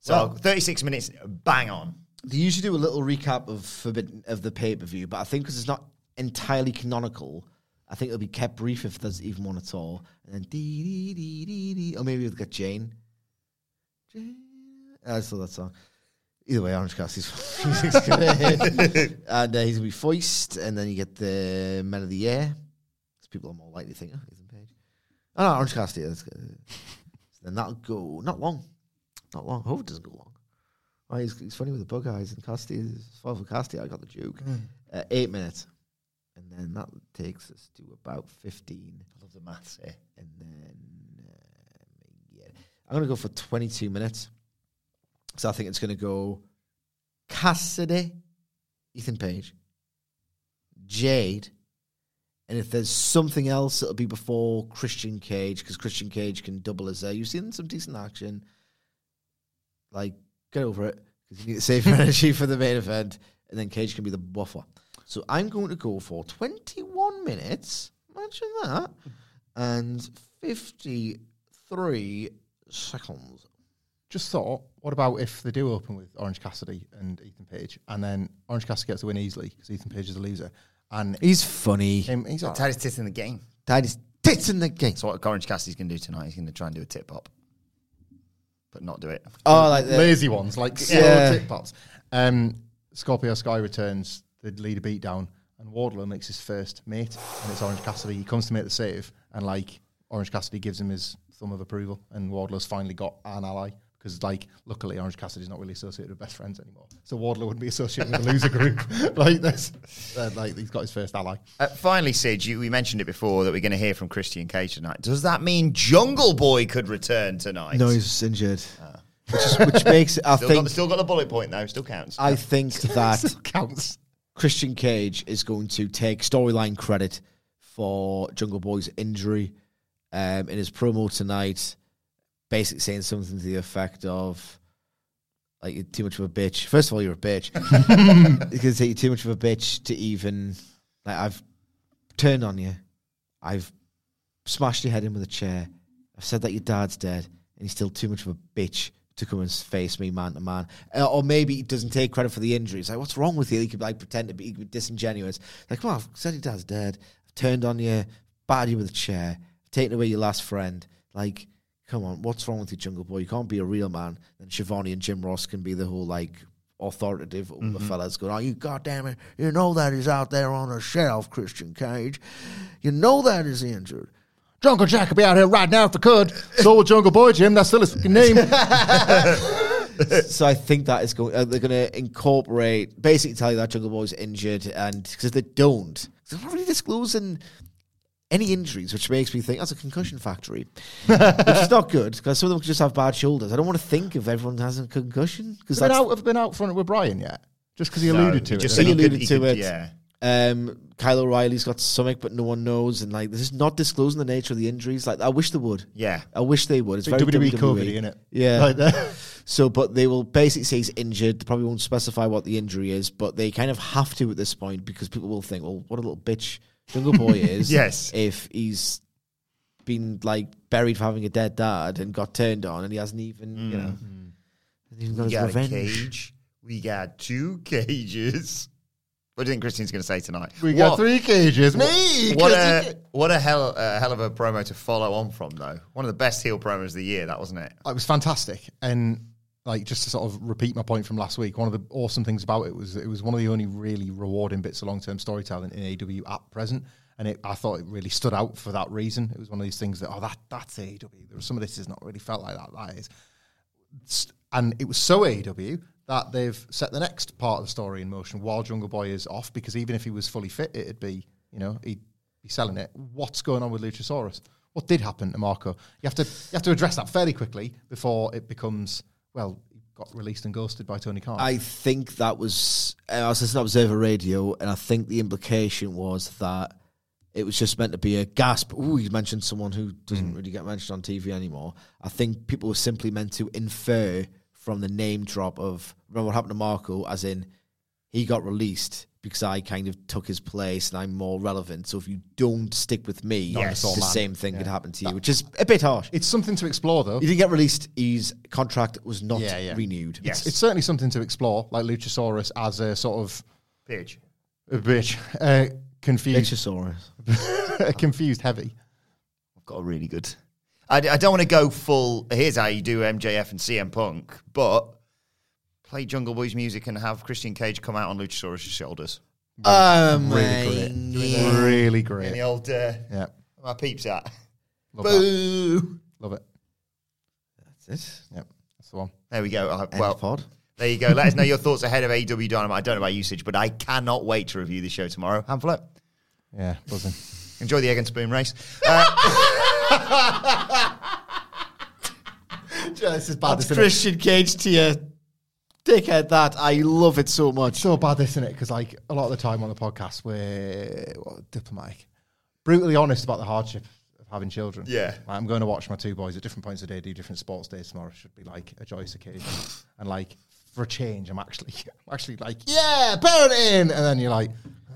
So Well- 36 minutes, bang on. They usually do a little recap of Forbidden, of the pay per view, but I think because it's not entirely canonical, I think it'll be kept brief if there's even one at all. And then dee dee dee dee dee, or maybe we'll get Jane. Jane. I saw that song. Either way, Orange Cassidy's music's gonna hit. and uh, he's gonna be foist, and then you get the Men of the Year. Because people are more likely to think, oh, Ethan Page. Oh, no, Orange Cassidy. That's good. So then that'll go not long, not long. Hope it doesn't go long. Oh, he's, he's funny with the bug eyes and five for Casti. I got the joke. Uh, eight minutes, and then that takes us to about fifteen. I love the maths here. And then uh, yeah, I'm gonna go for twenty-two minutes. So I think it's gonna go Cassidy, Ethan Page, Jade, and if there's something else, it'll be before Christian Cage because Christian Cage can double as there. You've seen some decent action. Like get over it because you need to save your energy for the main event, and then Cage can be the buffer. So I'm going to go for 21 minutes. Imagine that, and 53 seconds. just thought, what about if they do open with Orange Cassidy and Ethan Page, and then Orange Cassidy gets the win easily because Ethan Page is a loser, and He's funny. him, he's all right. Titus tits in the game. That is tits in the game. That's what Orange Cassidy's going to do tonight. He's going to try and do a tip pop, but not do it. Oh, like the, lazy ones like slow Yeah. tit pots. Um, Scorpio Sky returns the leader beatdown, and Wardlow makes his first mate, and it's Orange Cassidy. He comes to make the save, and like Orange Cassidy gives him his thumb of approval, and Wardlow's finally got an ally. Because, like, luckily, Orange Cassidy's not really associated with best friends anymore. So Wardlow wouldn't be associated with the loser group. like this, uh, like he's got his first ally. Uh, finally, Sid, you, we mentioned it before that we're going to hear from Christian Cage tonight. Does that mean Jungle Boy could return tonight? no, he's injured, which, is, which makes I still, think got, still got the bullet point though. Still counts. I think that counts. Christian Cage is going to take storyline credit for Jungle Boy's injury um, in his promo tonight, basically saying something to the effect of, like, you're too much of a bitch. First of all, you're a bitch. because you're too much of a bitch to even, like, I've turned on you. I've smashed your head in with a chair. I've said that your dad's dead, and he's still too much of a bitch to come and face me man to man. Uh, or maybe he doesn't take credit for the injuries. Like, what's wrong with you? He could like pretend to be, he could be disingenuous. Like, come on, I've said your dad's dead. I've turned on you, battered you with a chair, taken away your last friend. Like, come on, what's wrong with you, Jungle Boy? You can't be a real man. And Schiavone and Jim Ross can be the whole like authoritative mm fellas going, Oh, you goddamn it, you know that he's out there on a shelf, Christian Cage. You know that he's injured. Jungle Jack could be out here right now if he could. So would Jungle Boy Jim. That's still his fucking name. so I think that is going. Uh, they're going to incorporate, basically tell you that Jungle Boy's injured, and because they don't, they're not really disclosing any injuries, which makes me think that's a concussion factory, which is not good because some of them could just have bad shoulders. I don't want to think if everyone has a concussion because Have been that's out, have been out front with Brian yet? Just because he No, alluded to he it. just didn't he he could- alluded he to could- it. yeah. Um, Kyle O'Reilly's got stomach, but no one knows, and like this is not disclosing the nature of the injuries. Like I wish they would. Yeah. I wish they would. It's Big very WWE WWE, COVID, innit? Yeah. Like that. So, but they will basically say he's injured. They probably won't specify what the injury is, but they kind of have to at this point because people will think, well, what a little bitch Jungle Boy is. Yes. If he's been like buried for having a dead dad and got turned on and he hasn't even, you know, hasn't even got We his got a cage. We got two cages. What do you think Christine's going to say tonight? We What- got three cages. Me. What 'cause a you- what a hell uh, hell of a promo to follow on from though. One of the best heel promos of the year, that wasn't it? It was fantastic, and like just to sort of repeat my point from last week, one of the awesome things about it was it was one of the only really rewarding bits of long term storytelling in AEW at present, and it, I thought it really stood out for that reason. It was one of these things that oh that that's was some of this has not really felt like that. That is, and it was so AEW that they've set the next part of the story in motion while Jungle Boy is off because even if he was fully fit, it'd be you know he'd be selling it. What's going on with Luchasaurus? What did happen to Marko? You have to you have to address that fairly quickly before it becomes well he got released and ghosted by Tony Khan. I think that was I was listening to Observer Radio, and I think the implication was that it was just meant to be a gasp. Ooh, you mentioned someone who doesn't hmm. really get mentioned on TV anymore. I think people were simply meant to infer from the name drop of remember what happened to Marko, as in he got released because I kind of took his place and I'm more relevant. So if you don't stick with me, Yes. the Yes. same thing could happen to you, which is a bit harsh. it's something to explore though. He didn't get released. His contract was not Yeah, yeah. renewed. Yes. It's certainly something to explore, like Luchasaurus as a sort of Bitch. a bitch, uh, confused, Luchasaurus. confused heavy. I've got a really good. I, I don't want to go full. Here's how you do MJF and CM Punk, but play Jungle Boy's music and have Christian Cage come out on Luchasaurus' shoulders. Um, Really great, really In great. the old uh, Yeah, my peeps at. love that. Boo! Love it. That's it. Yep. that's the one. There we go. Uh, End well, pod. there you go. Let us know your thoughts ahead of AEW Dynamite. I don't know about usage, but I cannot wait to review the show tomorrow. Hamflett, Yeah, buzzing. enjoy the egg and spoon race. Uh, this is bad. That's Christian Cage to you. Dickhead, that. I love it so much. so bad, isn't it? Because like a lot of the time on the podcast, we're well, diplomatic, brutally honest about the hardship of having children. Yeah. Like, I'm going to watch my two boys at different points of the day do different sports days tomorrow. Should be like a joyous occasion, and like for a change, I'm actually, I'm actually like, yeah, parenting, and then you're like,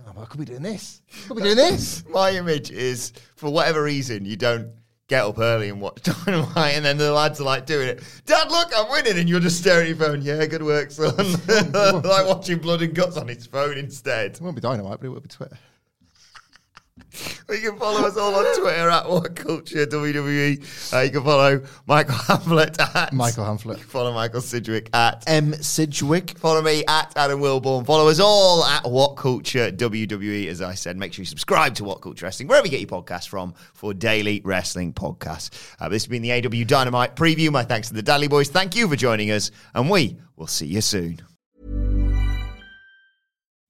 oh, well, could we be doing this? Could we be doing this? my image is, for whatever reason, you don't get up early and watch Dynamite, and then the lads are like doing it. Dad, look, I'm winning, and you're just staring at your phone. Yeah, good work, son. like watching Blood and Guts on his phone instead. It won't be dynamite, but it will be Twitter. You can follow us all on Twitter at What Culture WWE. Uh, you can follow Michael Hamflett at Michael Hamflett. You can follow Michael Sidgwick at M. Sidgwick. Follow me at Adam Wilborn. Follow us all at What Culture WWE. As I said, make sure you subscribe to What Culture Wrestling, wherever you get your podcast from, for daily wrestling podcasts. Uh, this has been the AEW Dynamite preview. My thanks to the Dally Boys. Thank you for joining us, and we will see you soon.